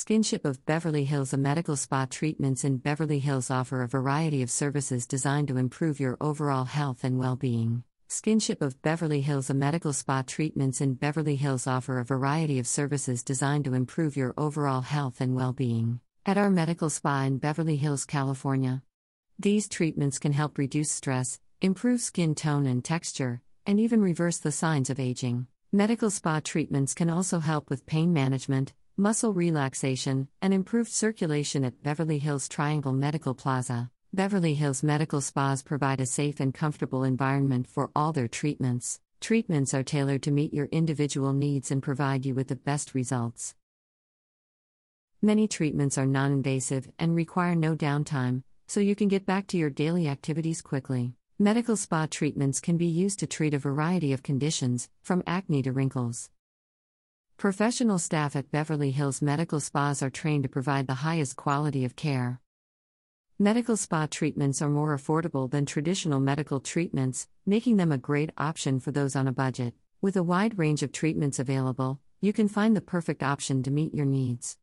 Skinship of Beverly Hills A medical spa treatments in Beverly Hills offer a variety of services designed to improve your overall health and well being. Skinship of Beverly Hills A medical spa treatments in Beverly Hills offer a variety of services designed to improve your overall health and well being. At our medical spa in Beverly Hills, California. These treatments can help reduce stress, improve skin tone and texture, and even reverse the signs of aging. Medical spa treatments can also help with pain management, muscle relaxation, and improved circulation at Beverly Hills Triangle Medical Plaza. Beverly Hills Medical Spas provide a safe and comfortable environment for all their treatments. Treatments are tailored to meet your individual needs and provide you with the best results. Many treatments are non invasive and require no downtime, so you can get back to your daily activities quickly. Medical spa treatments can be used to treat a variety of conditions, from acne to wrinkles. Professional staff at Beverly Hills Medical Spas are trained to provide the highest quality of care. Medical spa treatments are more affordable than traditional medical treatments, making them a great option for those on a budget. With a wide range of treatments available, you can find the perfect option to meet your needs.